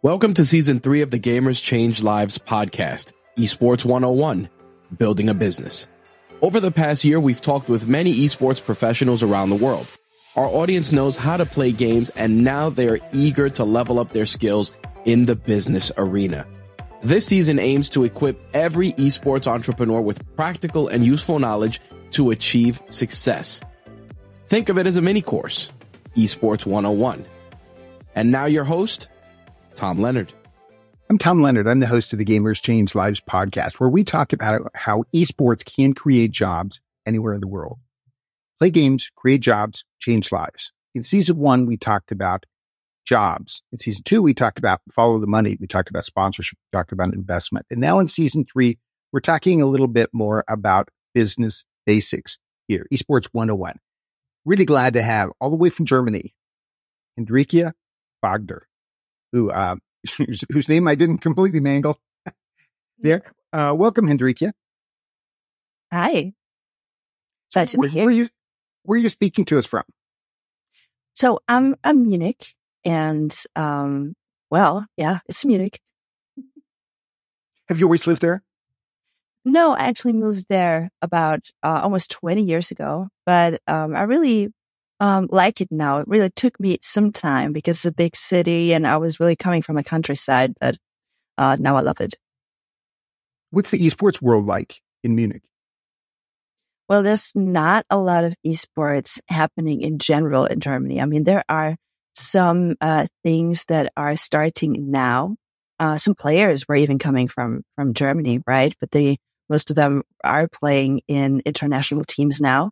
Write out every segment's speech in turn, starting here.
Welcome to season three of the Gamers Change Lives podcast, Esports 101, Building a Business. Over the past year, we've talked with many esports professionals around the world. Our audience knows how to play games and now they are eager to level up their skills in the business arena. This season aims to equip every esports entrepreneur with practical and useful knowledge to achieve success. Think of it as a mini course, Esports 101. And now your host, Tom Leonard. I'm Tom Leonard. I'm the host of the Gamers Change Lives podcast, where we talk about how esports can create jobs anywhere in the world. Play games, create jobs, change lives. In season one, we talked about jobs. In season two, we talked about follow the money. We talked about sponsorship. We talked about investment. And now in season three, we're talking a little bit more about business basics here. Esports 101. Really glad to have all the way from Germany, Hendrikje Wagner who, uh, whose, name I didn't completely mangle there. Uh, welcome, Hendrikje. Hi. Glad to where, be here. Where are, you, where are you speaking to us from? So I'm, I'm Munich and, um, well, yeah, it's Munich. Have you always lived there? No, I actually moved there about uh, almost 20 years ago, but um, I really um, like it now. It really took me some time because it's a big city and I was really coming from a countryside, but uh, now I love it. What's the esports world like in Munich? Well, there's not a lot of esports happening in general in Germany. I mean, there are some uh, things that are starting now. Uh, some players were even coming from from Germany, right? But they most of them are playing in international teams now.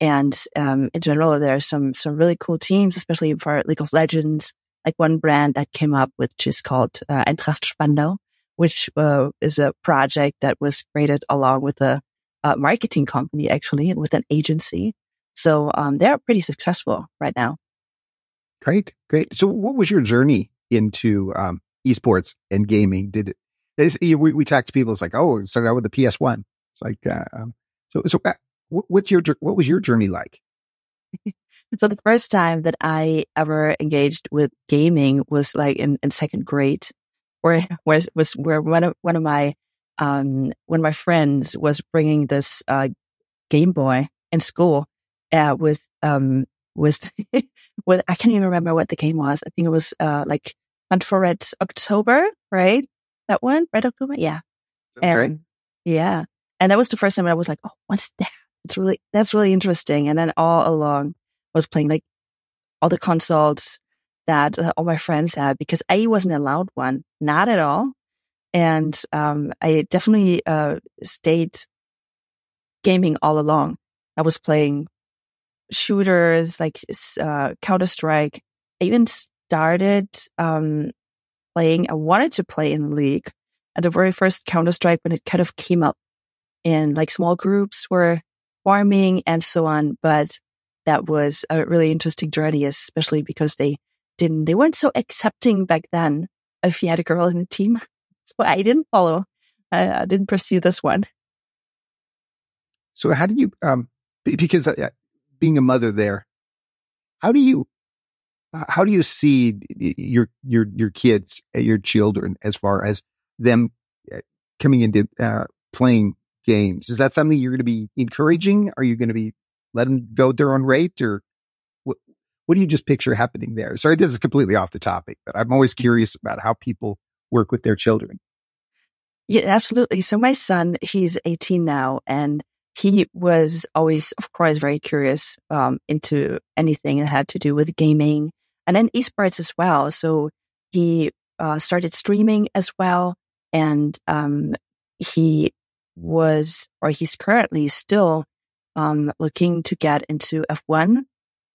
And um, in general, there are some some really cool teams, especially for League of Legends. Like one brand that came up, which is called uh, Eintracht Spandau, which uh, is a project that was created along with a, a marketing company, actually, with an agency. So um, they're pretty successful right now. Great, great. So, what was your journey into um, esports and gaming? Did it? We, we talked to people. It's like, oh, it started out with the PS One. It's like, uh, um, so, so uh, what's your what was your journey like? so the first time that I ever engaged with gaming was like in, in second grade, where was was where one of one of my um one of my friends was bringing this uh Game Boy in school uh with um with with I can't even remember what the game was. I think it was uh like Hunt for Red October, right? That one, Red October, yeah. That's right. Yeah, and that was the first time I was like, oh, what's that? It's really, that's really interesting. And then all along I was playing like all the consoles that uh, all my friends had because I wasn't allowed one, not at all. And, um, I definitely, uh, stayed gaming all along. I was playing shooters like, uh, Counter Strike. I even started, um, playing, I wanted to play in the league at the very first Counter Strike when it kind of came up in like small groups where farming and so on. But that was a really interesting journey, especially because they didn't, they weren't so accepting back then if you had a girl in the team. So I didn't follow. I, I didn't pursue this one. So how do you, um, because uh, being a mother there, how do you, how do you see your, your, your kids, uh, your children as far as them uh, coming into, uh, playing games. Is that something you're going to be encouraging? Are you going to be let them go at their own rate or what, what do you just picture happening there? Sorry, this is completely off the topic, but I'm always curious about how people work with their children. Yeah, absolutely. So my son, he's 18 now and he was always, of course, very curious, um, into anything that had to do with gaming and then esports as well. So he, uh, started streaming as well. And, um, he was, or he's currently still, um, looking to get into F1,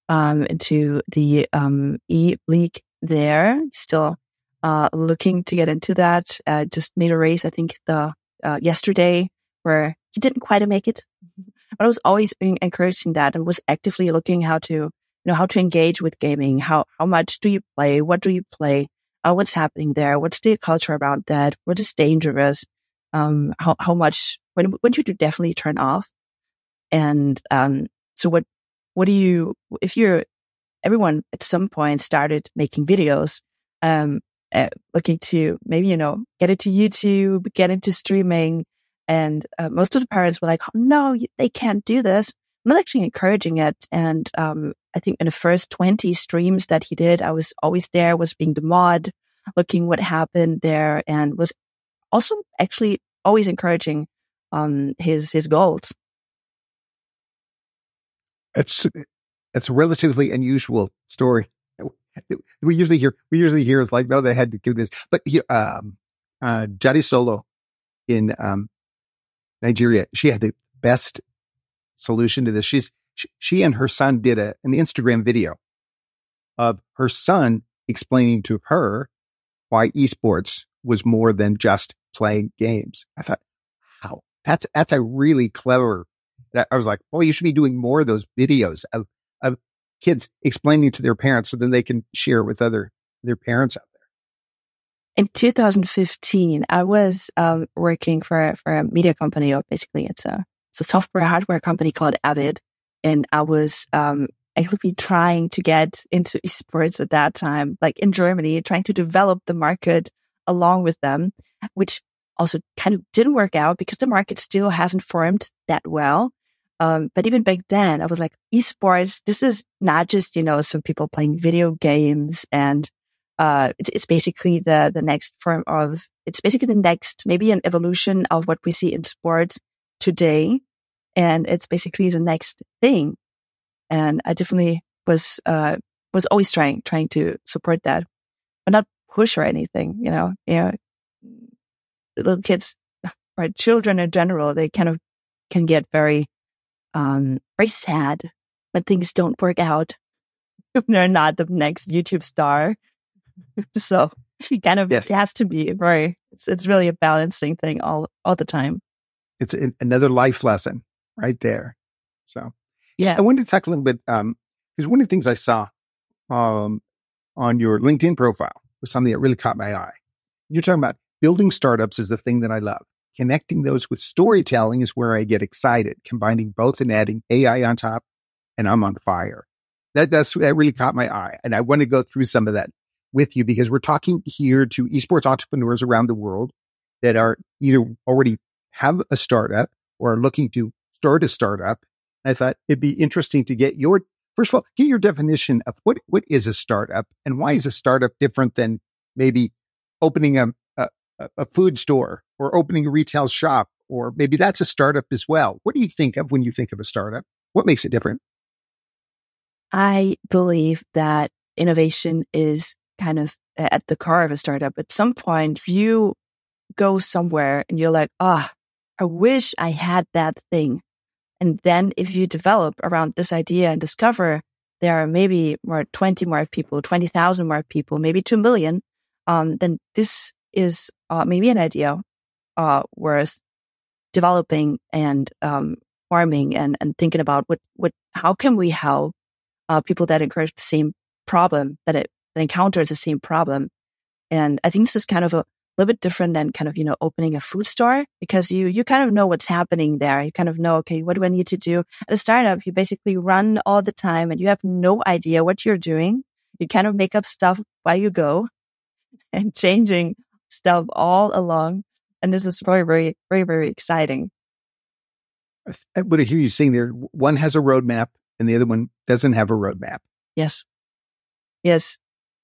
um, into the, um, E League there. Still, uh, looking to get into that. Uh, just made a race, I think the, uh, yesterday where he didn't quite make it, but I was always encouraging that and was actively looking how to, you know, how to engage with gaming. How, how much do you play? What do you play? Uh, what's happening there? What's the culture around that? What is dangerous? Um, how, how much, when, when should you definitely turn off? And, um, so what, what do you, if you're, everyone at some point started making videos, um, uh, looking to maybe, you know, get into YouTube, get into streaming. And uh, most of the parents were like, oh, no, they can't do this. I'm not actually encouraging it. And um, I think in the first 20 streams that he did, I was always there, was being the mod, looking what happened there, and was also actually always encouraging um, his his goals. It's it's a relatively unusual story. We usually hear we usually hear it's like no they had to do this, but here um, uh, Jadesolo in um, Nigeria she had the best solution to this. She's she, she and her son did a, an Instagram video of her son explaining to her why esports was more than just playing games. I thought, wow, that's, that's a really clever, I was like, boy, you should be doing more of those videos of, of kids explaining to their parents so then they can share with other, their parents out there. In 2015, I was um, working for, for a media company, or basically it's a, it's a software hardware company called Avid. And I was um, actually trying to get into esports at that time, like in Germany, trying to develop the market along with them, which also kind of didn't work out because the market still hasn't formed that well. Um, but even back then, I was like, esports, this is not just, you know, some people playing video games and, uh, it's, it's basically the, the next form of, it's basically the next, maybe an evolution of what we see in sports today. And it's basically the next thing. And I definitely was, uh, was always trying, trying to support that, but not push or anything, you know, you know, little kids, right? Children in general, they kind of can get very, um, very sad when things don't work out. They're not the next YouTube star. so it kind of yes. it has to be very, it's, it's really a balancing thing all, all the time. It's another life lesson right there. So yeah, I wanted to talk a little bit, um, because one of the things I saw, um, on your LinkedIn profile was something that really caught my eye. You're talking about building startups is the thing that I love. Connecting those with storytelling is where I get excited, combining both and adding AI on top, and I'm on fire. That, that's, that really caught my eye. And I want to go through some of that with you because we're talking here to esports entrepreneurs around the world that are either already have a startup or are looking to start a startup. I thought it'd be interesting to get your, first of all, get your definition of what, what is a startup and why is a startup different than maybe opening a, a, food store or opening a retail shop, or maybe that's a startup as well. What do you think of when you think of a startup? What makes it different? I believe that innovation is kind of at the core of a startup. At some point, you go somewhere and you're like, ah, oh, I wish I had that thing. And then if you develop around this idea and discover there are maybe more 20 more people, 20,000 more people, maybe 2 million, um, then this is uh, maybe an idea uh, worth developing and um, farming and, and thinking about what, what, how can we help uh, people that encourage the same problem that it that encounters the same problem. And I think this is kind of a little bit different than kind of, you know, opening a food store because you, you kind of know what's happening there. You kind of know, okay, what do I need to do? At a startup, you basically run all the time and you have no idea what you're doing. You kind of make up stuff while you go and changing stuff all along. And this is very, very, very, very exciting. I would hear you saying there, one has a roadmap and the other one doesn't have a roadmap. Yes. Yes.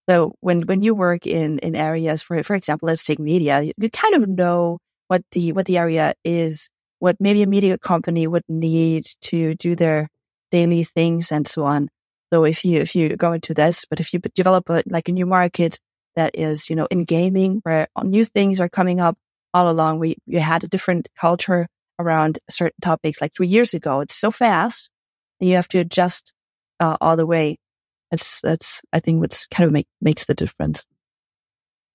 So when, when you work in, in areas, for, for example, let's take media, you, you kind of know what the, what the area is, what maybe a media company would need to do their daily things and so on. So if you, if you go into this, but if you develop a, like a new market that is, you know, in gaming where new things are coming up all along. We, we had a different culture around certain topics like three years ago. It's so fast and you have to adjust uh, all the way. That's, that's, I think what's kind of make, makes the difference.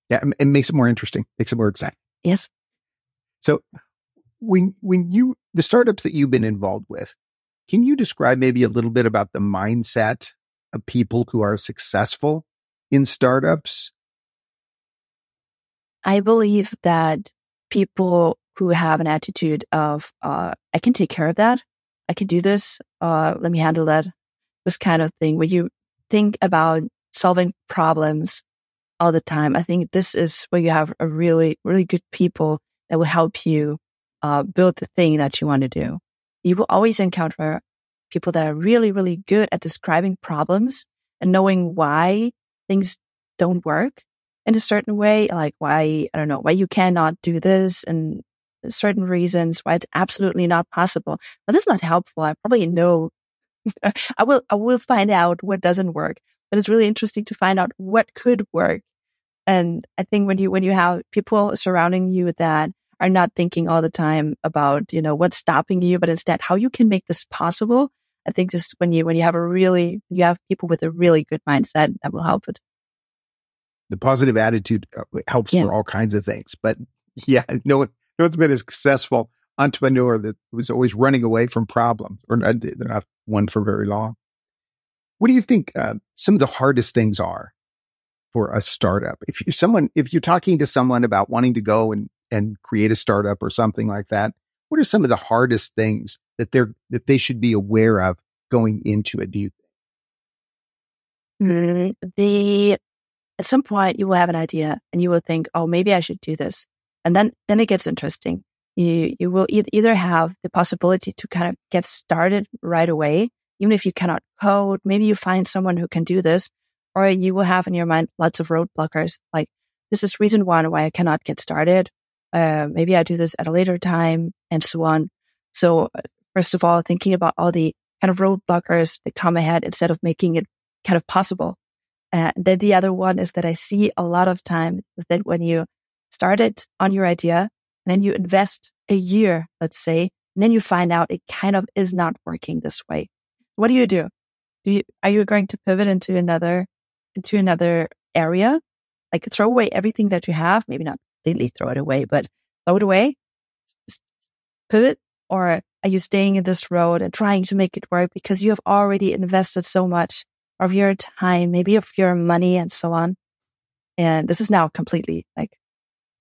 Yeah. It makes it more interesting, makes it more exciting. Yes. So when, when you, the startups that you've been involved with, can you describe maybe a little bit about the mindset of people who are successful in startups I believe that people who have an attitude of, uh, I can take care of that. I can do this. Uh, let me handle that. This kind of thing where you think about solving problems all the time. I think this is where you have a really, really good people that will help you uh, build the thing that you want to do. You will always encounter people that are really, really good at describing problems and knowing why things don't work in a certain way, like why, I don't know, why you cannot do this and certain reasons why it's absolutely not possible. But this is not helpful. I probably know, I will, I will find out what doesn't work, but it's really interesting to find out what could work. And I think when you, when you have people surrounding you that are not thinking all the time about, you know, what's stopping you, but instead how you can make this possible. I think this when you, when you have a really, you have people with a really good mindset that will help it. The positive attitude uh, helps yeah. for all kinds of things, but yeah, no one, no one's been a successful entrepreneur that was always running away from problems or they're not one for very long. What do you think uh, some of the hardest things are for a startup? If you someone, if you're talking to someone about wanting to go and and create a startup or something like that, what are some of the hardest things that they're that they should be aware of going into it? Do you think? Mm, the at some point you will have an idea and you will think, oh, maybe I should do this, and then then it gets interesting. You you will e- either have the possibility to kind of get started right away, even if you cannot code. Maybe you find someone who can do this, or you will have in your mind lots of roadblockers like this is reason one why I cannot get started, uh, maybe I do this at a later time and so on. So uh, first of all, thinking about all the kind of roadblockers that come ahead instead of making it kind of possible. And then the other one is that I see a lot of time that when you start it on your idea and then you invest a year, let's say, and then you find out it kind of is not working this way. What do you do? Do you, are you going to pivot into another, into another area? Like throw away everything that you have, maybe not completely throw it away, but throw it away, pivot, or are you staying in this road and trying to make it work because you have already invested so much of your time, maybe of your money and so on. And this is now completely like,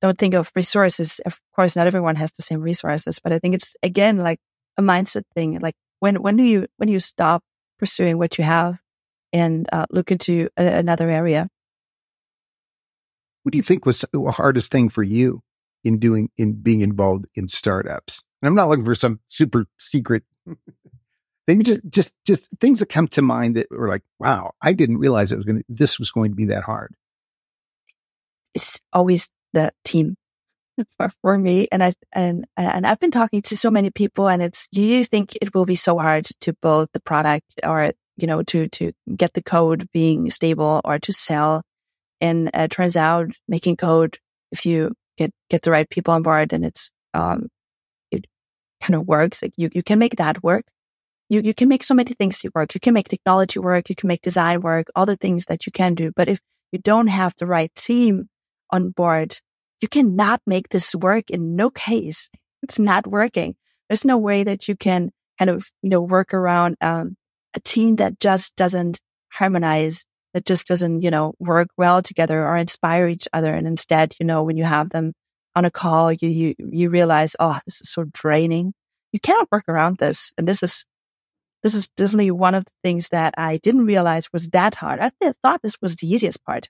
don't think of resources. Of course, not everyone has the same resources, but I think it's again like a mindset thing. Like when, when do you, when you stop pursuing what you have and uh, look into a, another area? What do you think was the hardest thing for you in doing, in being involved in startups? And I'm not looking for some super secret maybe just, just, just things that come to mind that were like, wow, I didn't realize it was going to, this was going to be that hard. It's always the team for, for me. And I, and, and I've been talking to so many people and it's, you think it will be so hard to build the product or, you know, to, to get the code being stable or to sell. And it turns out making code, if you get, get the right people on board and it's, um, it kind of works. Like you, you can make that work. You, you can make so many things work. You can make technology work. You can make design work, all the things that you can do. But if you don't have the right team on board, you cannot make this work in no case. It's not working. There's no way that you can kind of, you know, work around, um, a team that just doesn't harmonize that just doesn't, you know, work well together or inspire each other. And instead, you know, when you have them on a call, you, you, you realize, oh, this is so draining. You cannot work around this. And this is, this is definitely one of the things that I didn't realize was that hard. I th- thought this was the easiest part.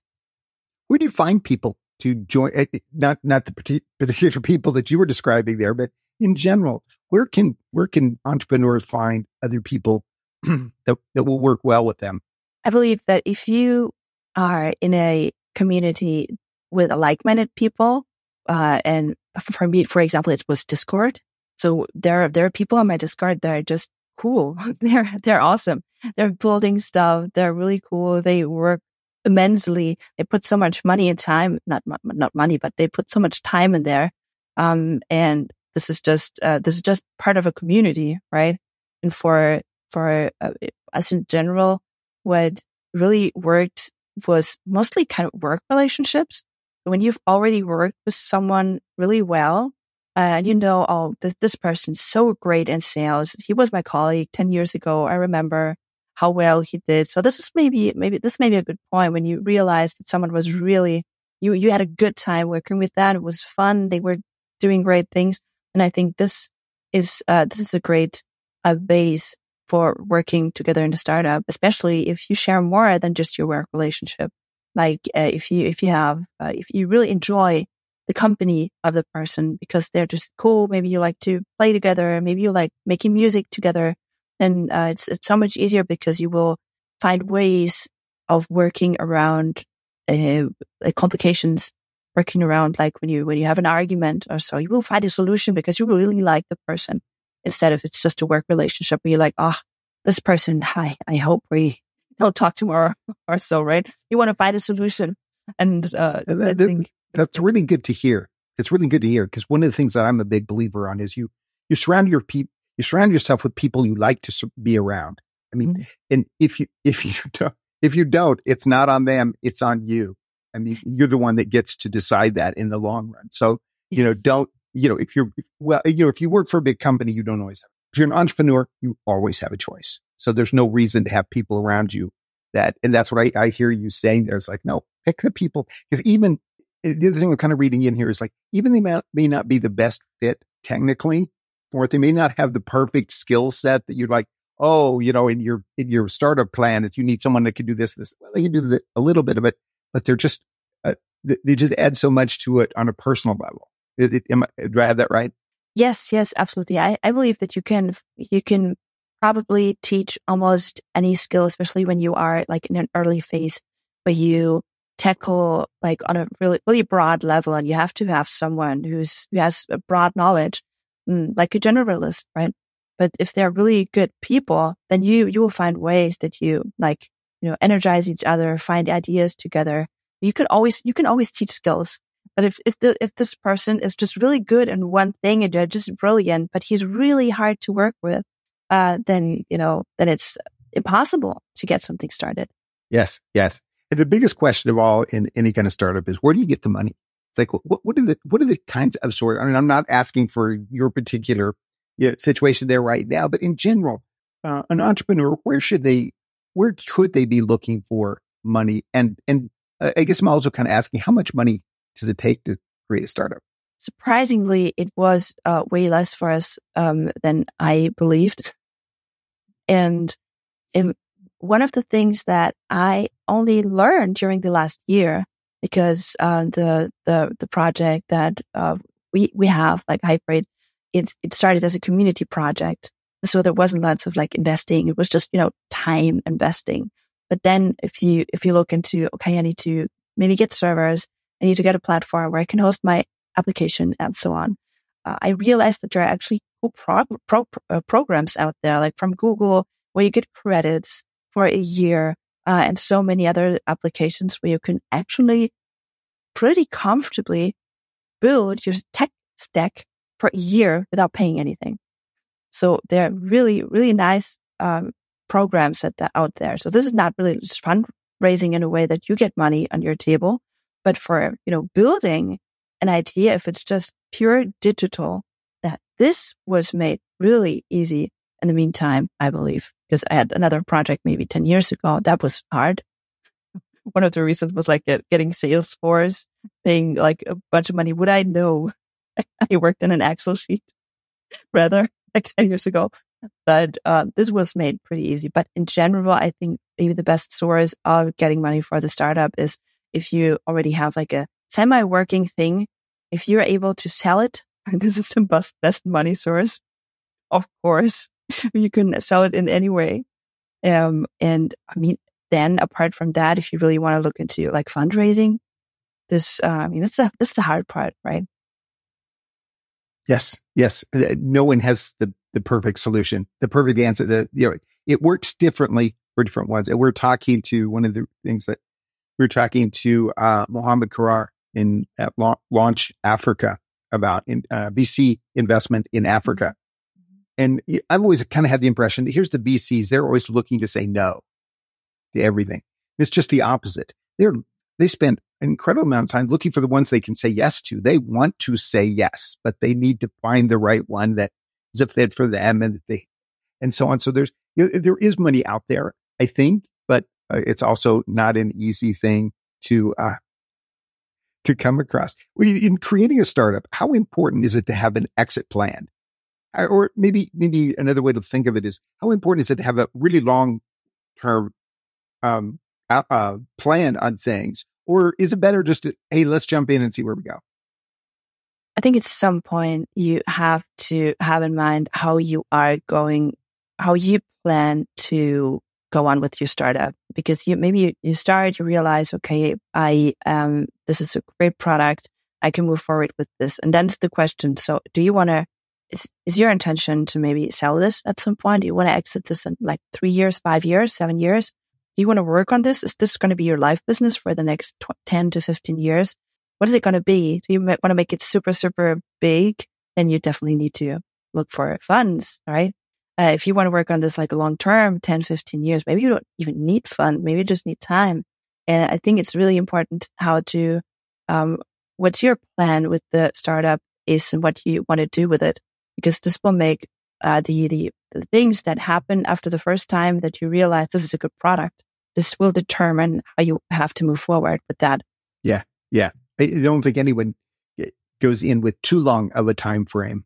Where do you find people to join? Eh, eh, not, not the particular people that you were describing there, but in general, where can, where can entrepreneurs find other people that, that will work well with them? I believe that if you are in a community with like-minded people, uh, and for me, for example, it was Discord. So there, there are people on my Discord that are just cool. they're, they're awesome. They're building stuff. They're really cool. They work immensely. They put so much money and time, not, not money, but they put so much time in there. Um, and this is just, uh, this is just part of a community, right? And for, for uh, us in general, what really worked was mostly kind of work relationships. When you've already worked with someone really well, and you know, oh, this, this person's so great in sales. He was my colleague 10 years ago. I remember how well he did. So this is maybe, maybe this may be a good point when you realize that someone was really, you, you had a good time working with that. It was fun. They were doing great things. And I think this is, uh, this is a great uh, base for working together in a startup, especially if you share more than just your work relationship. Like uh, if you if you have uh, if you really enjoy the company of the person because they're just cool, maybe you like to play together, maybe you like making music together, And uh, it's it's so much easier because you will find ways of working around uh, complications working around like when you when you have an argument or so you will find a solution because you really like the person instead of it's just a work relationship where you're like oh this person hi i hope we don't talk tomorrow or so right? You want to find a solution and uh that, that, that's really good to hear it's really good to hear because one of the things that i'm a big believer on is you you surround your people you surround yourself with people you like to be around i mean mm-hmm. and if you if you don't if you don't it's not on them it's on you I mean, you're the one that gets to decide that in the long run. So, you yes. know, don't, you know, if you're, well, you know, if you work for a big company, you don't always have, if you're an entrepreneur, you always have a choice. So there's no reason to have people around you that, and that's what I, I hear you saying. There's like, no, pick the people. Cause even the other thing we're kind of reading in here is like, even they may, may not be the best fit technically for it. They may not have the perfect skill set that you're like, oh, you know, in your, in your startup plan, if you need someone that can do this, this, well, they can do the, a little bit of it, but they're just, uh, they just add so much to it on a personal level. It, it, am do I have that right? Yes, yes, absolutely. I, I believe that you can, you can probably teach almost any skill, especially when you are like in an early phase where you tackle like on a really, really broad level and you have to have someone who's, who has a broad knowledge, mm, like a generalist, right? But if they're really good people, then you, you will find ways that you like you know, energize each other, find ideas together. You can always, you can always teach skills. But if, if the, if this person is just really good in one thing and they're just brilliant, but he's really hard to work with, uh, then, you know, then it's impossible to get something started. Yes. Yes. And the biggest question of all in any kind of startup is where do you get the money? Like, what, what are the, what are the kinds of sort? I mean, I'm not asking for your particular you know, situation there right now, but in general, uh, an entrepreneur, where should they where could they be looking for money? And and uh, I guess I'm also kind of asking, how much money does it take to create a startup? Surprisingly, it was uh, way less for us um, than I believed. And one of the things that I only learned during the last year, because uh, the the the project that uh, we we have like HypeRate, it's it started as a community project, so there wasn't lots of like investing. It was just, you know, time investing. But then if you, if you look into, okay, I need to maybe get servers. I need to get a platform where I can host my application and so on. Uh, I realized that there are actually cool pro- pro- uh, programs out there, like from Google, where you get credits for a year, uh, and so many other applications where you can actually pretty comfortably build your tech stack for a year without paying anything. So they're really, really nice um, programs that are out there. So this is not really just fundraising in a way that you get money on your table, but for, you know, building an idea, if it's just pure digital, that this was made really easy in the meantime, I believe, because I had another project maybe 10 years ago. That was hard. One of the reasons was like getting Salesforce, paying like a bunch of money. Would I know? I worked in an Excel sheet rather like 10 years ago. But uh, this was made pretty easy. But in general, I think maybe the best source of getting money for the startup is if you already have like a semi working thing, if you're able to sell it, this is the best, best money source. Of course, you can sell it in any way. Um, and I mean, then apart from that, if you really want to look into like fundraising, this, uh, I mean, that's the, that's the hard part, right? Yes. Yes. Uh, no one has the, the perfect solution, the perfect answer. The, you know, it works differently for different ones. And we're talking to one of the things that we are talking to, uh, Mohammed Karar in at Launch Africa about in, uh, VC investment in Africa. And I've always kind of had the impression that here's the VCs. They're always looking to say no to everything. It's just the opposite. They're, they spend an incredible amount of time looking for the ones they can say yes to. They want to say yes, but they need to find the right one that is a fit for them and they, and so on. So there's, you know, there is money out there, I think, but uh, it's also not an easy thing to, uh, to come across. In creating a startup, how important is it to have an exit plan? Or maybe, maybe another way to think of it is how important is it to have a really long term, um, uh, uh, plan on things? Or is it better just to, hey, let's jump in and see where we go? I think at some point you have to have in mind how you are going, how you plan to go on with your startup because you maybe you, you start, you realize, okay, I um this is a great product. I can move forward with this. And then the question, so do you want to is, is your intention to maybe sell this at some point? Do you want to exit this in like three years, five years, seven years? Do you want to work on this? Is this going to be your life business for the next tw- 10 to 15 years? What is it going to be? Do you want to make it super, super big? Then you definitely need to look for funds, right? Uh, if you want to work on this like long term, 10, 15 years, maybe you don't even need fund. Maybe you just need time. And I think it's really important how to, um, what's your plan with the startup is and what you want to do with it, because this will make uh, the, the, the things that happen after the first time that you realize this is a good product. This will determine how you have to move forward with that. Yeah. Yeah. I don't think anyone goes in with too long of a time frame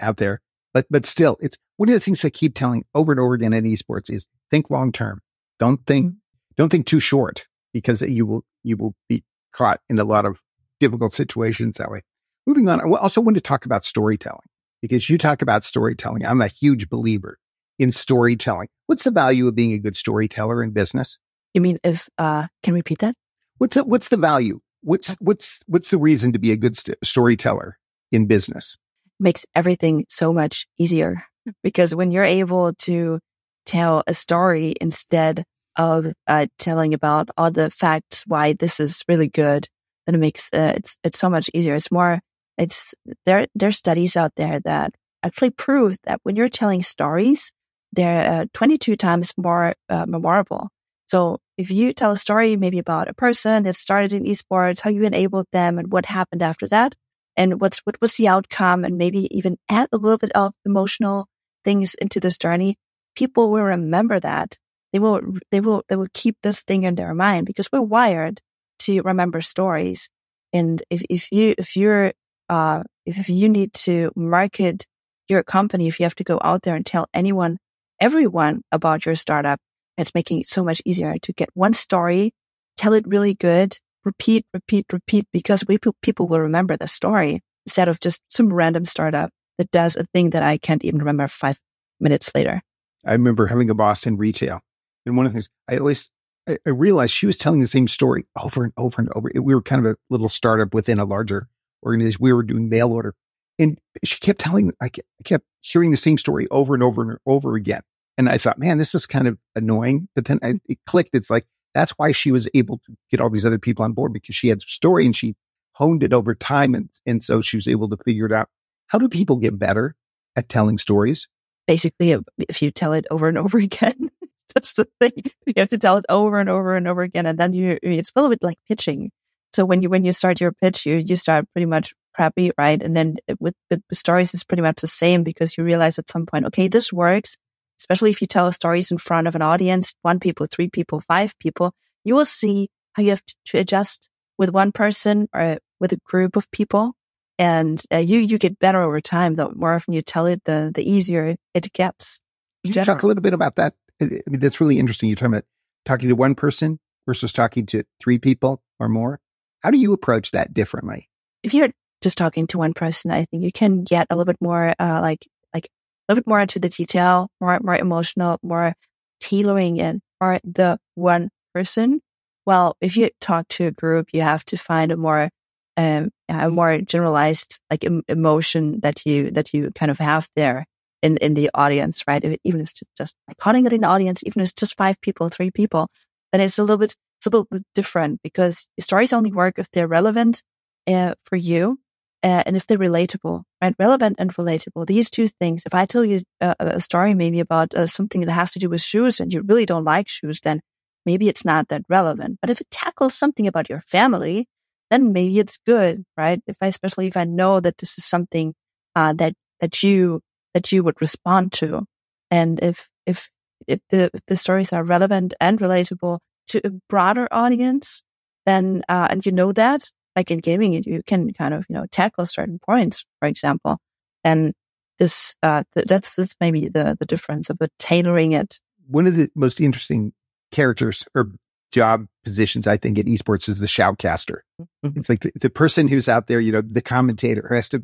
out there. But but still, it's one of the things I keep telling over and over again in esports is think long term. Don't think mm-hmm. don't think too short because you will you will be caught in a lot of difficult situations that way. Moving on, I also want to talk about storytelling because you talk about storytelling. I'm a huge believer in storytelling. What's the value of being a good storyteller in business? You mean if uh can repeat that? What's the, what's the value? What's what's what's the reason to be a good st- storyteller in business? makes everything so much easier because when you're able to tell a story instead of uh, telling about all the facts why this is really good, then it makes uh, it's it's so much easier. It's more it's there there's studies out there that actually prove that when you're telling stories, they're uh, 22 times more uh, memorable. So if you tell a story maybe about a person that started in esports, how you enabled them and what happened after that, and what's what was the outcome and maybe even add a little bit of emotional things into this journey people will remember that they will they will they will keep this thing in their mind because we're wired to remember stories and if if you if you're uh if you need to market your company if you have to go out there and tell anyone everyone about your startup it's making it so much easier to get one story tell it really good repeat, repeat, repeat because we, people will remember the story instead of just some random startup that does a thing that I can't even remember five minutes later. I remember having a boss in retail. And one of the things I always, I, I realized she was telling the same story over and over and over. We were kind of a little startup within a larger organization. We were doing mail order and she kept telling, I kept hearing the same story over and over and over again. And I thought, man, this is kind of annoying. But then I, it clicked. It's like, that's why she was able to get all these other people on board because she had a story and she honed it over time. And, and so she was able to figure it out. How do people get better at telling stories? Basically, if you tell it over and over again, that's the thing. You have to tell it over and over and over again. And then you, it's a little bit like pitching. So when you, when you start your pitch, you, you start pretty much crappy, right? And then with, with stories, it's pretty much the same because you realize at some point, okay, this works especially if you tell stories in front of an audience, one people, three people, five people, you will see how you have to adjust with one person or with a group of people. And uh, you, you get better over time. The more often you tell it, the, the easier it gets. Can you talk a little bit about that? I mean, that's really interesting. You're talking about talking to one person versus talking to three people or more. How do you approach that differently? If you're just talking to one person, I think you can get a little bit more uh, like like a little bit more into the detail, more, more emotional, more tailoring it for the one person. Well, if you talk to a group, you have to find a more, um, a more generalized like em- emotion that you, that you kind of have there in, in the audience, right? Even if it's just like calling it an audience, even if it's just five people, three people, then it's a little bit, it's a little bit different because stories only work if they're relevant uh, for you uh, and if they're relatable, right? Relevant and relatable. These two things. If I tell you a, a story maybe about uh, something that has to do with shoes and you really don't like shoes, then maybe it's not that relevant. But if it tackles something about your family, then maybe it's good, right? If I, especially if I know that this is something, uh, that, that you, that you would respond to. And if, if, if the, if the stories are relevant and relatable to a broader audience, then, uh, and you know that, like in gaming, you can kind of, you know, tackle certain points, for example. And this, uh, th- that's, that's maybe the, the difference of tailoring it. One of the most interesting characters or job positions, I think, in esports is the shoutcaster. Mm-hmm. It's like the, the, person who's out there, you know, the commentator has to,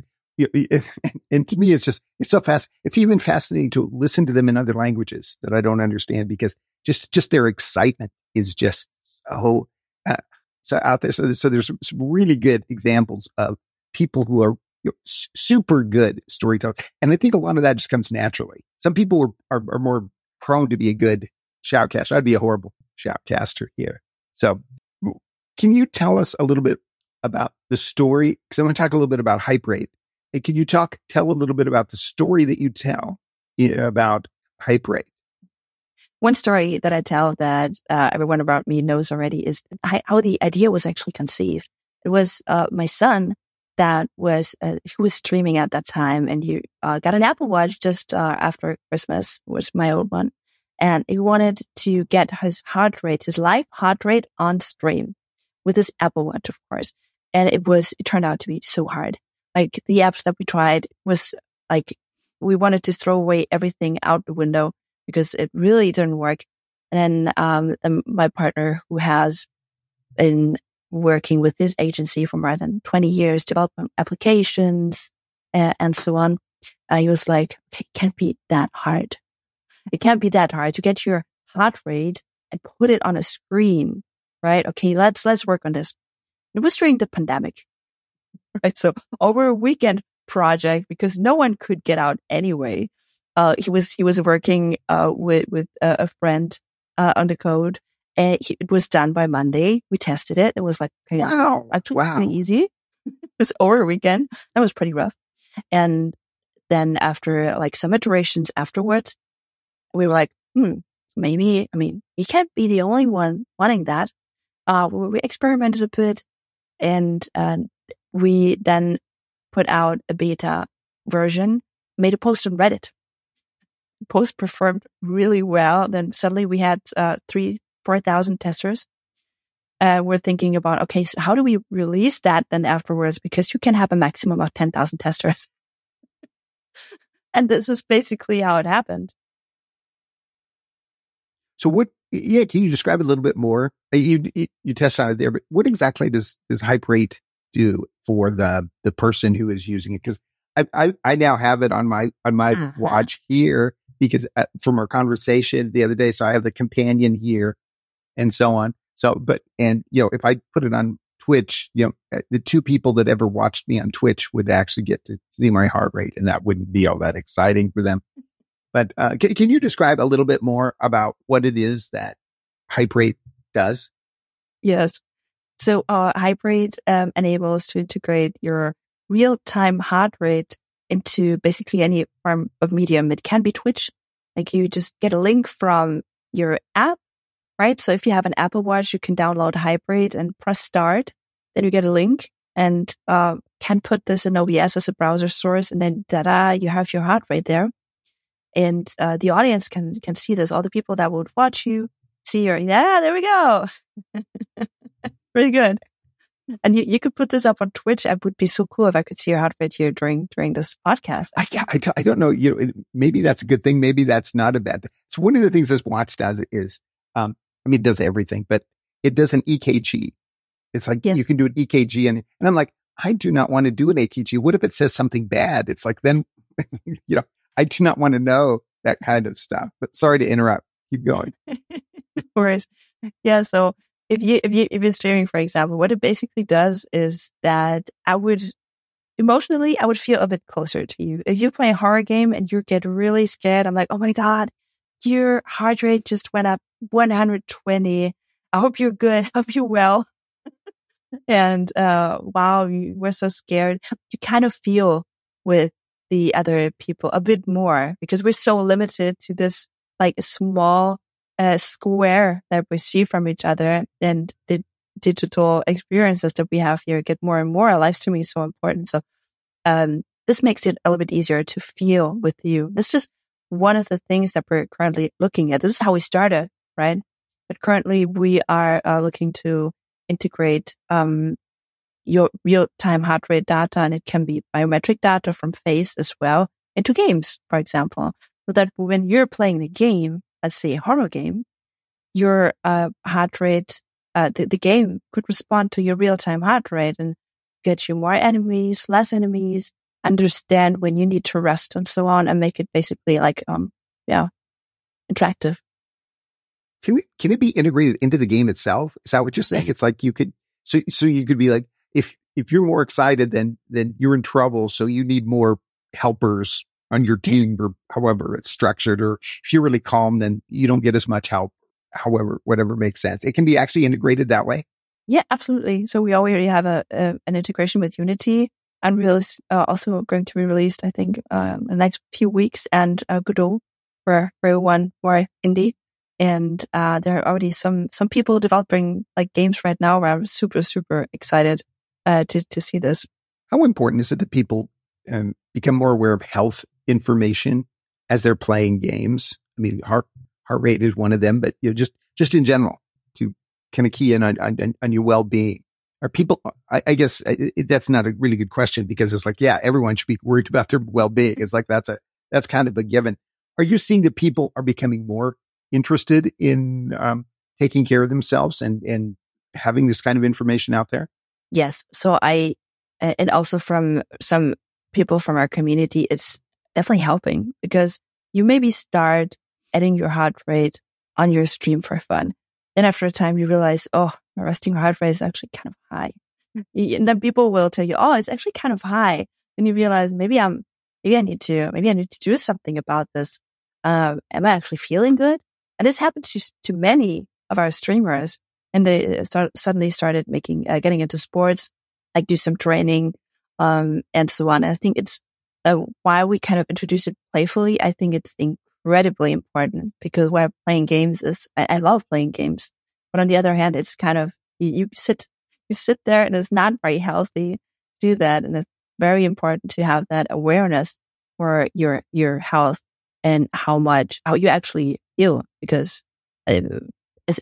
and to me, it's just, it's so fast. It's even fascinating to listen to them in other languages that I don't understand because just, just their excitement is just so, uh, so out there. So, so there's some really good examples of people who are you know, super good storytellers. And I think a lot of that just comes naturally. Some people are, are, are more prone to be a good shoutcaster. I'd be a horrible shoutcaster here. So can you tell us a little bit about the story? Because I want to talk a little bit about hype rate. And can you talk, tell a little bit about the story that you tell about hype rate? One story that I tell that uh, everyone about me knows already is how the idea was actually conceived. It was uh, my son that was uh, he was streaming at that time, and he uh, got an Apple Watch just uh, after Christmas, was my old one, and he wanted to get his heart rate, his live heart rate on stream with his Apple Watch, of course. And it was, it turned out to be so hard. Like the apps that we tried was like, we wanted to throw away everything out the window because it really didn't work. And then, um, my partner who has been working with his agency for more than 20 years, developing applications uh, and so on. Uh, he was like, it can't be that hard. It can't be that hard to get your heart rate and put it on a screen, right? Okay, let's, let's work on this. It was during the pandemic, right? So over a weekend project, because no one could get out anyway. Uh, he was, he was working, uh, with, with a, a friend, uh, on the code and he, it was done by Monday. We tested it. It was like, okay, wow, actually wow. pretty easy. it was over a weekend. That was pretty rough. And then after like some iterations afterwards, we were like, hmm, maybe, I mean, you can't be the only one wanting that. Uh, we experimented a bit and, uh, we then put out a beta version, made a post on Reddit. Post performed really well. Then suddenly we had, uh, three, 4,000 testers. Uh, we're thinking about, okay, so how do we release that then afterwards? Because you can have a maximum of 10,000 testers. and this is basically how it happened. So what, yeah, can you describe a little bit more? You, you, you touched on it there, but what exactly does, does hype rate do for the, the person who is using it? Cause I, I, I now have it on my, on my uh-huh. watch here because uh, from our conversation the other day. So I have the companion here and so on. So, but, and, you know, if I put it on Twitch, you know, uh, the two people that ever watched me on Twitch would actually get to see my heart rate and that wouldn't be all that exciting for them. But uh, can, can, you describe a little bit more about what it is that hype rate does? Yes. So our HypeRate um, enables to integrate your real time heart rate into basically any form of medium. It can be Twitch. Like you just get a link from your app, right? So if you have an Apple Watch, you can download HypeRate and press start. Then you get a link and uh, can put this in OBS as a browser source. And then da you have your heart rate there and uh, the audience can can see this. All the people that would watch you see your yeah, there we go, pretty good. And you, you could put this up on Twitch. It would be so cool if I could see your heart rate here during during this podcast. I, I, I don't know. You know, maybe that's a good thing. Maybe that's not a bad thing. So one of the things this watch does is, um, I mean, it does everything, but it does an EKG. It's like yes. you can do an EKG, and and I'm like, I do not want to do an EKG. What if it says something bad? It's like then, you know, I do not want to know that kind of stuff. But sorry to interrupt. Keep going. no worries. Yeah. So if you if you if you're streaming, for example, what it basically does is that I would emotionally I would feel a bit closer to you. If you play a horror game and you get really scared, I'm like, oh my god, your heart rate just went up 120. I hope you're good. I hope you're well. and uh wow, you were so scared. You kind of feel with the other people a bit more because we're so limited to this like small uh, square that we see from each other and the digital experiences that we have here get more and more. Live streaming is so important. So, um, this makes it a little bit easier to feel with you. This is just one of the things that we're currently looking at. This is how we started, right? But currently we are uh, looking to integrate, um, your real time heart rate data and it can be biometric data from face as well into games, for example. So that when you're playing the game, let's say a horror game, your uh, heart rate, uh, the, the game could respond to your real time heart rate and get you more enemies, less enemies, understand when you need to rest and so on and make it basically like, um, yeah, interactive. Can we, can it be integrated into the game itself? Is that what you're saying? Yes. It's like you could, so, so you could be like, if, if you're more excited, then, then you're in trouble. So you need more helpers on your team or however it's structured, or if you're really calm, then you don't get as much help. However, whatever makes sense. It can be actually integrated that way. Yeah, absolutely. So we already have a, a an integration with Unity. Unreal is uh, also going to be released, I think, um, in the next few weeks, and uh, Godot for for one more indie. And uh, there are already some some people developing like games right now. Where I'm super super excited uh, to to see this. How important is it that people um, become more aware of health information as they're playing games? I mean, heart heart rate is one of them, but you know, just just in general to kind of key in on, on, on your well being. Are people? I, I guess that's not a really good question because it's like, yeah, everyone should be worried about their well being. It's like that's a that's kind of a given. Are you seeing that people are becoming more interested in um, taking care of themselves and and having this kind of information out there? Yes. So I, and also from some people from our community, it's definitely helping because you maybe start adding your heart rate on your stream for fun. Then after a time, you realize, oh, my resting heart rate is actually kind of high. And then people will tell you, oh, it's actually kind of high. And you realize maybe I'm, maybe I need to, maybe I need to do something about this. Uh, am I actually feeling good? And this happened to, to many of our streamers. And they start, suddenly started making, uh, getting into sports, like do some training, um, and so on. And I think it's uh, why we kind of introduce it playfully. I think it's incredibly important because while playing games is, I, I, love playing games, but on the other hand, it's kind of, you, you sit, you sit there and it's not very healthy to do that. And it's very important to have that awareness for your, your health and how much, how you actually feel because uh,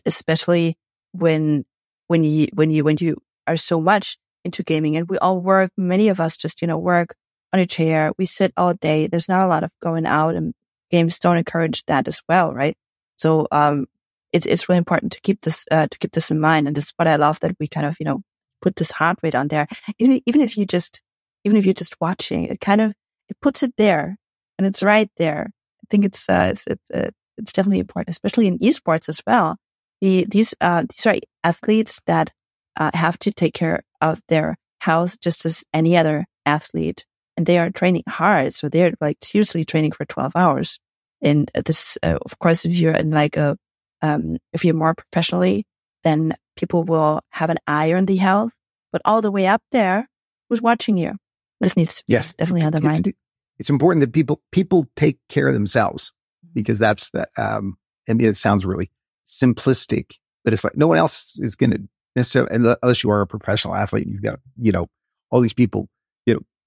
especially when, when you, when you, when you are so much into gaming and we all work, many of us just, you know, work on a chair. We sit all day. There's not a lot of going out and games don't encourage that as well. Right. So, um, it's, it's really important to keep this, uh, to keep this in mind. And that's what I love that we kind of, you know, put this heart rate on there. Even, even if you just, even if you're just watching, it kind of, it puts it there and it's right there. I think it's, uh, it's, it's, uh, it's definitely important, especially in esports as well. The, these, uh, these are athletes that, uh, have to take care of their health just as any other athlete and they are training hard. So they're like seriously training for 12 hours. And this, uh, of course, if you're in like a, um, if you're more professionally, then people will have an eye on the health, but all the way up there, who's watching you? This needs yes. definitely on the mind. It's important that people, people take care of themselves mm-hmm. because that's the, um, I mean, it sounds really simplistic, but it's like no one else is going to necessarily, unless you are a professional athlete, you've got, you know, all these people,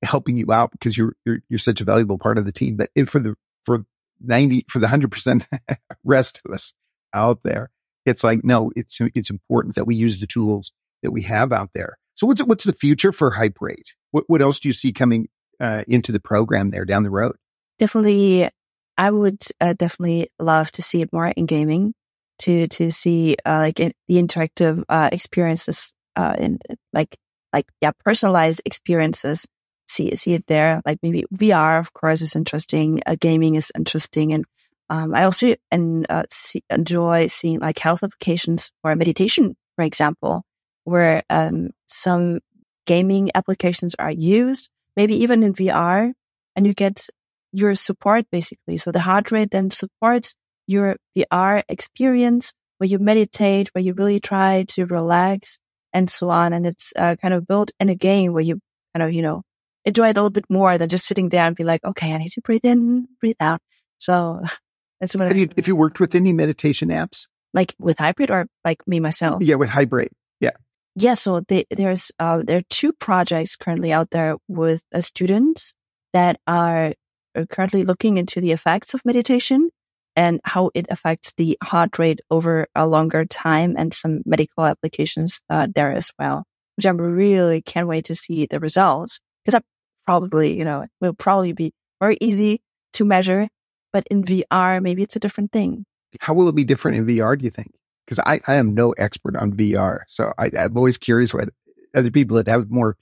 helping you out because you're, you're, you're such a valuable part of the team. But for the, for 90, for the hundred percent rest of us out there, it's like, no, it's, it's important that we use the tools that we have out there. So what's, what's the future for HypeRate? What, what else do you see coming uh, into the program there down the road? Definitely. I would uh, definitely love to see it more in gaming to, to see, uh, like in, the interactive, uh, experiences, uh, in like, like, yeah, personalized experiences see see it there. Like maybe VR, of course, is interesting. Uh, gaming is interesting, and um, I also and uh, see, enjoy seeing like health applications or meditation, for example, where um, some gaming applications are used, maybe even in VR, and you get your support basically. So the heart rate then supports your VR experience where you meditate, where you really try to relax and so on. And it's uh, kind of built in a game where you kind of, you know, enjoy it a little bit more than just sitting there and be like, okay, I need to breathe in, breathe out. So that's what have I, you, if you worked with any meditation apps, like with HypeRate or like me myself? Yeah, with HypeRate. Yeah. Yeah. So they, there's, uh, there are two projects currently out there with uh, students that are currently looking into the effects of meditation and how it affects the heart rate over a longer time and some medical applications uh, there as well, which I really can't wait to see the results because that probably, you know, will probably be very easy to measure. But in VR, maybe it's a different thing. How will it be different in VR, do you think? because I, I am no expert on VR. So I, I'm always curious what other people that have more,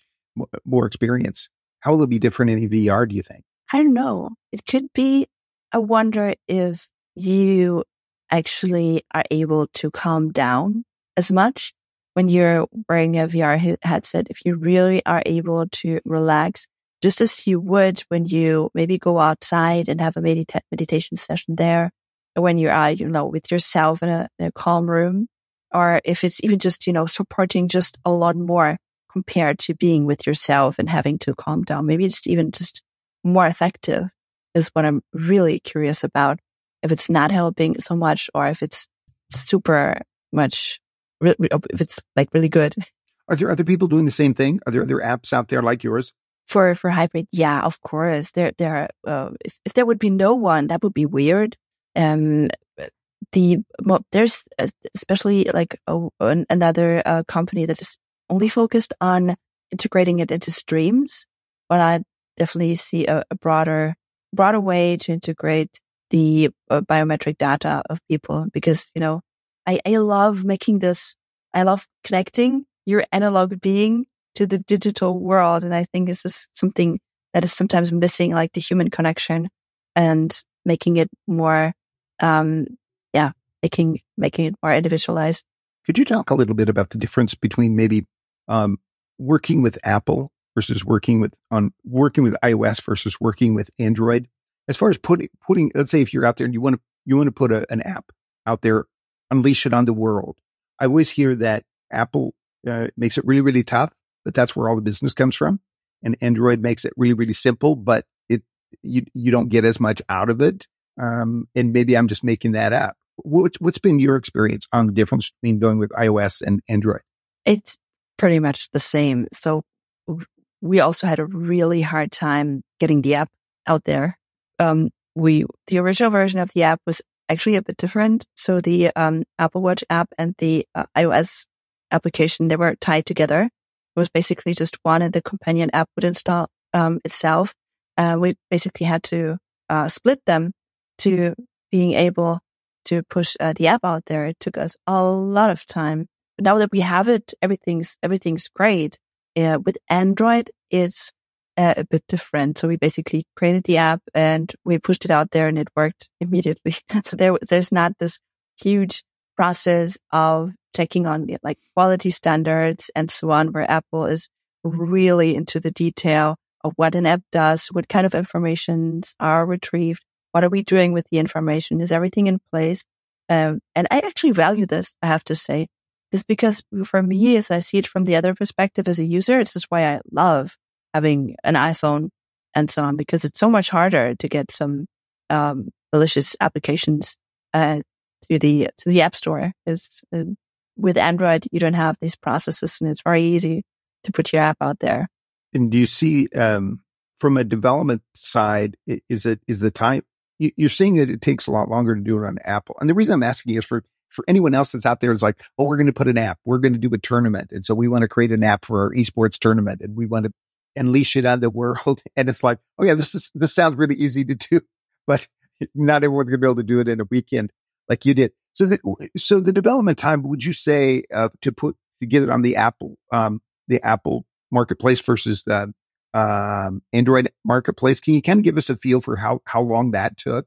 more experience, how will it be different in VR, do you think? I don't know. It could be, I wonder if you actually are able to calm down as much when you're wearing a VR headset. If you really are able to relax just as you would when you maybe go outside and have a medita- meditation session there when you are, you know, with yourself in a, in a calm room, or if it's even just, you know, supporting just a lot more compared to being with yourself and having to calm down. Maybe it's even just more effective is what I'm really curious about. If it's not helping so much or if it's super much, if it's like really good. Are there other people doing the same thing? Are there other apps out there like yours? For, for HypeRate? Yeah, of course. There, there, uh, if, if there would be no one, that would be weird. Um, the well, there's especially like a, another uh, company that is only focused on integrating it into streams, but I definitely see a, a broader broader way to integrate the uh, biometric data of people because you know I, I love making this I love connecting your analog being to the digital world and I think this is something that is sometimes missing like the human connection and making it more um, yeah, making making it more individualized. Could you talk a little bit about the difference between maybe um, working with Apple versus working with on working with iOS versus working with Android? As far as putting putting, let's say if you're out there and you want to you want to put a, an app out there, unleash it on the world. I always hear that Apple uh, makes it really really tough, but that's where all the business comes from, and Android makes it really really simple, but it you you don't get as much out of it um, and maybe I'm just making that up. What, what's been your experience on the difference between going with iOS and Android? It's pretty much the same. So we also had a really hard time getting the app out there. Um, we, the original version of the app was actually a bit different. So the, um, Apple Watch app and the uh, iOS application, they were tied together. It was basically just one and the companion app would install, um, itself. Uh, we basically had to, uh, split them to being able to push uh, the app out there. It took us a lot of time. But now that we have it, everything's, everything's great. Uh, with Android, it's uh, a bit different. So we basically created the app and we pushed it out there and it worked immediately. so there, there's not this huge process of checking on like quality standards and so on, where Apple is really into the detail of what an app does, what kind of informations are retrieved, what are we doing with the information? Is everything in place? Um, and I actually value this, I have to say. This because for me, as I see it from the other perspective as a user, this is why I love having an iPhone and so on, because it's so much harder to get some um, malicious applications uh, to the to the App Store. Is uh, with Android, you don't have these processes, and it's very easy to put your app out there. And do you see um, from a development side, is it is the time you're seeing that it takes a lot longer to do it on Apple. And the reason I'm asking is for, for anyone else that's out there is like, oh, we're going to put an app. We're going to do a tournament. And so we want to create an app for our esports tournament and we want to unleash it on the world. And it's like, oh yeah, this is, this sounds really easy to do, but not everyone's going to be able to do it in a weekend like you did. So the, so the development time, would you say, uh, to put, to get it on the Apple, um, the Apple marketplace versus the um, Android marketplace. Can you kind of give us a feel for how, how long that took?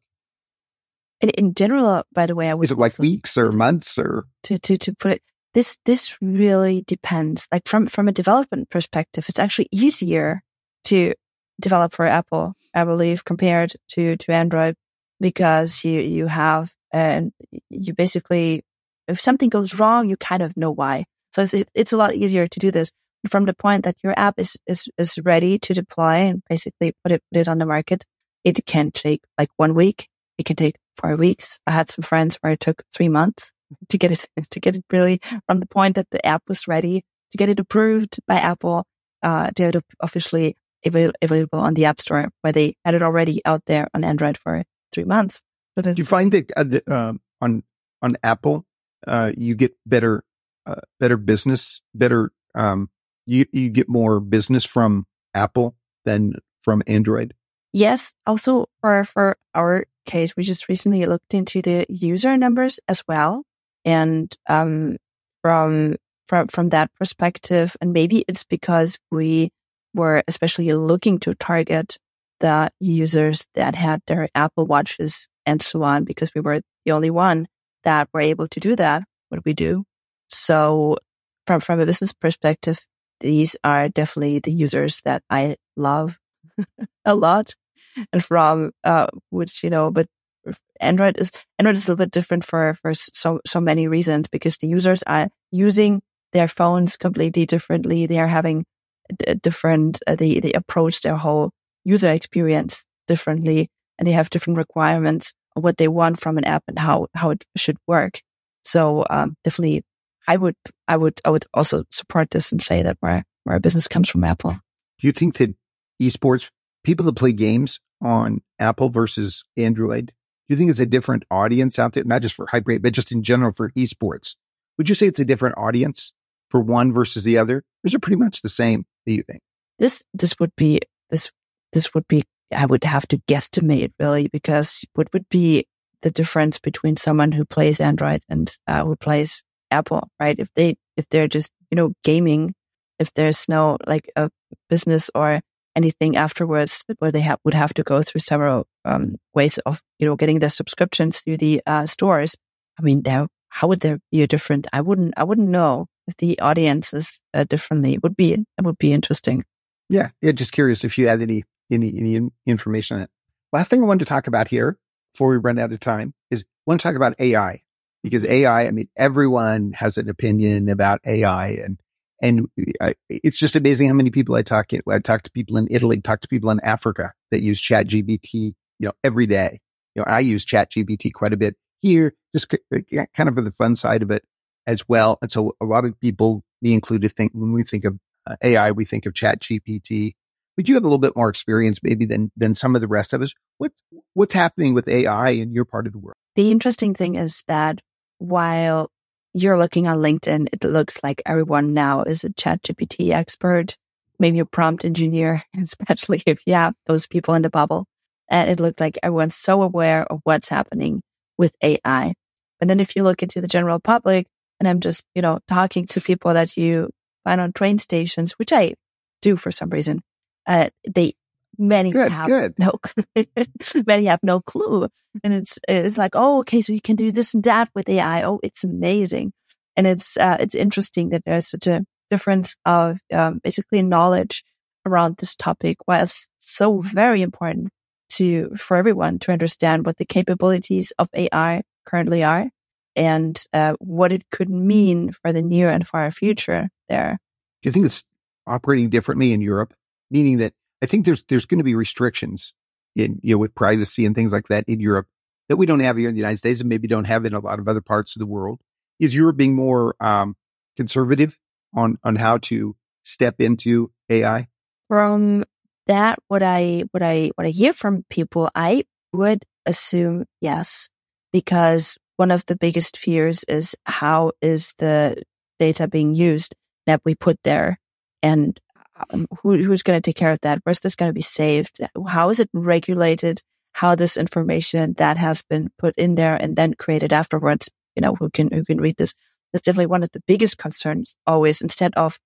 In, in general, by the way, I was is it like weeks or months or to, to, to put it, this, this really depends. Like from, from a development perspective, it's actually easier to develop for Apple, I believe, compared to, to Android because you, you have, and you basically, if something goes wrong, you kind of know why. So it's, it's a lot easier to do this from the point that your app is, is, is ready to deploy and basically put it, put it on the market, it can take like one week. It can take four weeks. I had some friends where it took three months to get it, to get it really from the point that the app was ready to get it approved by Apple, uh, to it officially avail- available on the App Store where they had it already out there on Android for three months. So Do you find that uh, the, uh, on, on Apple, uh, you get better, uh, better business, better, um, you, you get more business from Apple than from Android? Yes. Also for, for our case, we just recently looked into the user numbers as well. And um, from from from that perspective, and maybe it's because we were especially looking to target the users that had their Apple watches and so on, because we were the only one that were able to do that. What we do. So from, from a business perspective, these are definitely the users that I love a lot. And from, uh, which, you know, but Android is, Android is a little bit different for, for so, so many reasons because the users are using their phones completely differently. They are having different, uh, they, they approach their whole user experience differently and they have different requirements of what they want from an app and how, how it should work. So, um, definitely I would, I would, I would also support this and say that where, where our business comes from Apple. Do you think that esports people that play games on Apple versus Android, do you think it's a different audience out there? Not just for HypeRate, but just in general for esports. Would you say it's a different audience for one versus the other? Or is it pretty much the same? Do you think? This, this would be, this, this would be, I would have to guesstimate really because what would be the difference between someone who plays Android and uh, who plays Apple, right? If they, if they're just, you know, gaming, if there's no like a business or anything afterwards where they have, would have to go through several um, ways of, you know, getting their subscriptions through the uh, stores. I mean, there, how would there be a different? I wouldn't, I wouldn't know if the audience is uh, differently. It would be, it would be interesting. Yeah. Yeah. Just curious if you had any, any, any information on it. Last thing I wanted to talk about here before we run out of time is I want to talk about AI because AI, I mean, everyone has an opinion about AI and, and I, it's just amazing how many people I talk to. I talk to people in Italy, talk to people in Africa that use ChatGPT, you know, every day. You know, I use ChatGPT quite a bit here, just kind of for the fun side of it as well. And so a lot of people, me included, think when we think of uh, AI, we think of ChatGPT, but you have a little bit more experience maybe than, than some of the rest of us. What, what's happening with AI in your part of the world? The interesting thing is that while you're looking on LinkedIn, it looks like everyone now is a ChatGPT expert, maybe a prompt engineer, especially if you have those people in the bubble. And it looked like everyone's so aware of what's happening with AI. And then if you look into the general public, and I'm just, you know, talking to people that you find on train stations, which I do for some reason, uh, they many good, have good. no many have no clue. And it's it's like oh okay so you can do this and that with ai oh it's amazing. And it's uh, it's interesting that there's such a difference of um, basically knowledge around this topic while it's so very important to for everyone to understand what the capabilities of ai currently are and uh, what it could mean for the near and far future there. Do you think it's operating differently in europe? Meaning that I think there's there's going to be restrictions in you know with privacy and things like that in Europe that we don't have here in the United States and maybe don't have in a lot of other parts of the world. Is Europe being more um, conservative on on how to step into AI? From that, what I what I what I hear from people, I would assume yes, because one of the biggest fears is how is the data being used that we put there, and um, who, who's going to take care of that? Where's this going to be saved? How is it regulated? How this information that has been put in there and then created afterwards, you know, who can, who can read this? That's definitely one of the biggest concerns always instead of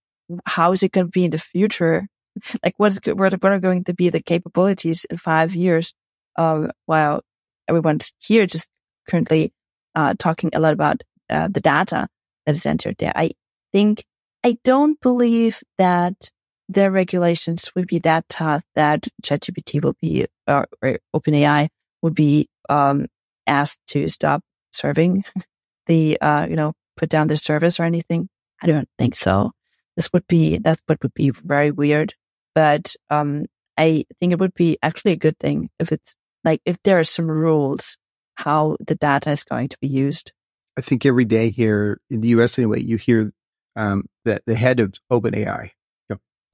how is it going to be in the future? Like what is, what are going to be the capabilities in five years? Um, while everyone's here just currently, uh, talking a lot about, uh, the data that is entered there. I think I don't believe that their regulations would be that tough that ChatGPT will be, or, or OpenAI would be, um, asked to stop serving the, uh, you know, put down their service or anything. I don't think so. This would be, that's what would be very weird. But, um, I think it would be actually a good thing if it's like, if there are some rules how the data is going to be used. I think every day here in the US anyway, you hear, um, that the head of OpenAI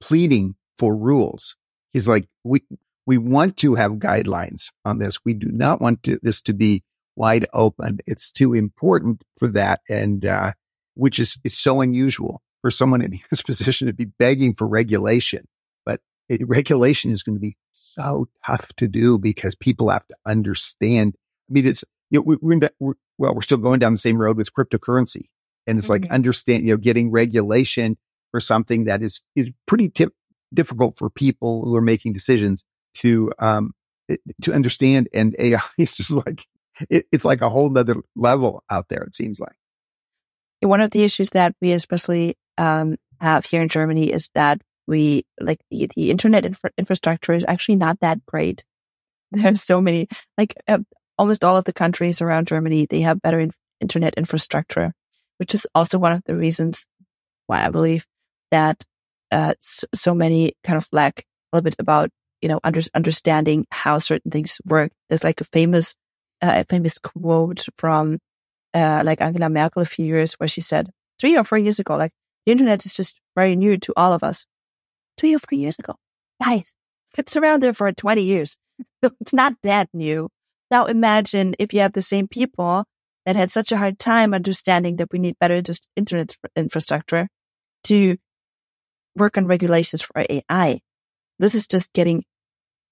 pleading for rules. He's like, we, we want to have guidelines on this. We do not want to, this to be wide open. It's too important for that. And, uh, which is, is so unusual for someone in his position to be begging for regulation. But it, regulation is going to be so tough to do because people have to understand. I mean, it's, you know, we, we're, we're, well, we're still going down the same road with cryptocurrency. And it's mm-hmm. like understand, you know, getting regulation for something that is, is pretty tip, difficult for people who are making decisions to, um, to understand. And AI is just like, it, it's like a whole other level out there. It seems like. One of the issues that we especially, um, have here in Germany is that we like the, the internet infra- infrastructure is actually not that great. There's so many, like uh, almost all of the countries around Germany, they have better in- internet infrastructure, which is also one of the reasons why I believe that uh, so, many kind of lack a little bit about you know under- understanding how certain things work. There's like a famous uh, a famous quote from uh, like Angela Merkel a few years where she said three or four years ago, like the internet is just very new to all of us. Three or four years ago, guys, it's around there for 20 years. it's not that new. Now imagine if you have the same people that had such a hard time understanding that we need better internet infrastructure to work on regulations for AI. This is just getting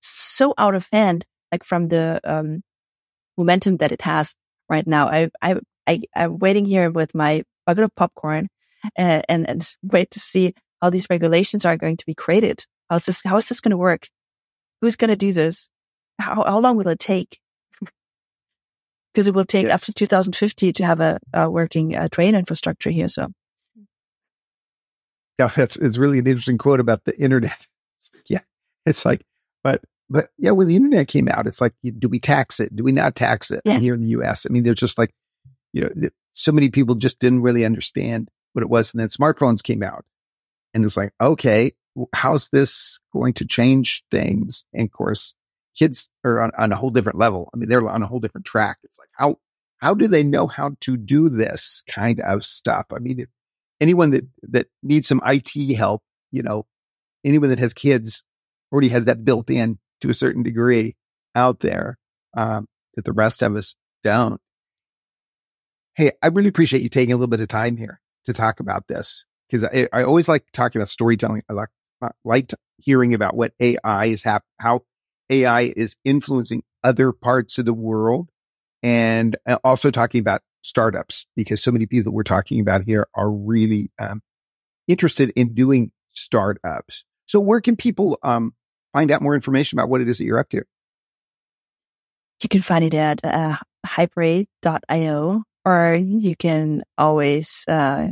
so out of hand, like from the um, momentum that it has right now. I, I, I, I'm waiting here with my bucket of popcorn and, and, and wait to see how these regulations are going to be created. How's this, how is this going to work? Who's going to do this? How, how long will it take? because it will take yes. up to 2050 to have a, a working uh, train infrastructure here. So, yeah, that's it's really an interesting quote about the internet. yeah, it's like, but but yeah, when the internet came out, it's like, do we tax it? Do we not tax it? Yeah. here in the U.S., I mean, there's just like, you know, so many people just didn't really understand what it was, and then smartphones came out, and it's like, okay, how's this going to change things? And of course, kids are on, on a whole different level. I mean, they're on a whole different track. It's like, how, how do they know how to do this kind of stuff? I mean, anyone that, that needs some IT help, you know, anyone that has kids already has that built in to a certain degree out there, um, that the rest of us don't. Hey, I really appreciate you taking a little bit of time here to talk about this because I, I always like talking about storytelling. I like, I like hearing about what AI is hap- how AI is influencing other parts of the world and uh, also talking about startups because so many people that we're talking about here are really um, interested in doing startups. So where can people um, find out more information about what it is that you're up to? You can find it at uh, HypeRate.io or you can always uh,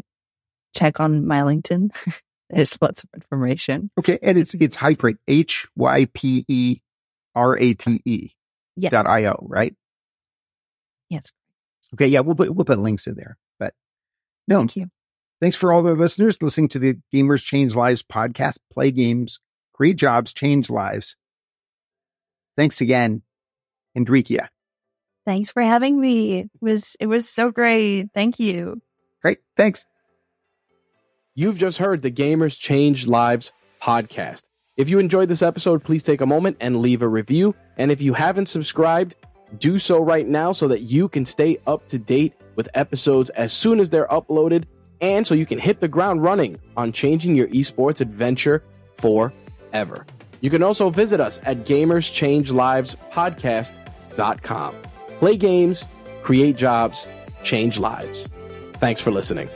check on my LinkedIn. There's lots of information. Okay. And it's, it's HypeRate, H Y P E R A T E yes. dot I O, right? Yes. Okay. Yeah. We'll put, we'll put links in there, but no. Thank you. Thanks for all the listeners listening to the Gamers Change Lives podcast. Play games, create jobs, change lives. Thanks again, Hendrikje. Thanks for having me. It was it was so great. Thank you. Great. Thanks. You've just heard the Gamers Change Lives podcast. If you enjoyed this episode, please take a moment and leave a review. And if you haven't subscribed, do so right now so that you can stay up to date with episodes as soon as they're uploaded and so you can hit the ground running on changing your esports adventure forever. You can also visit us at gamerschangelivespodcast.com. Play games, create jobs, change lives. Thanks for listening.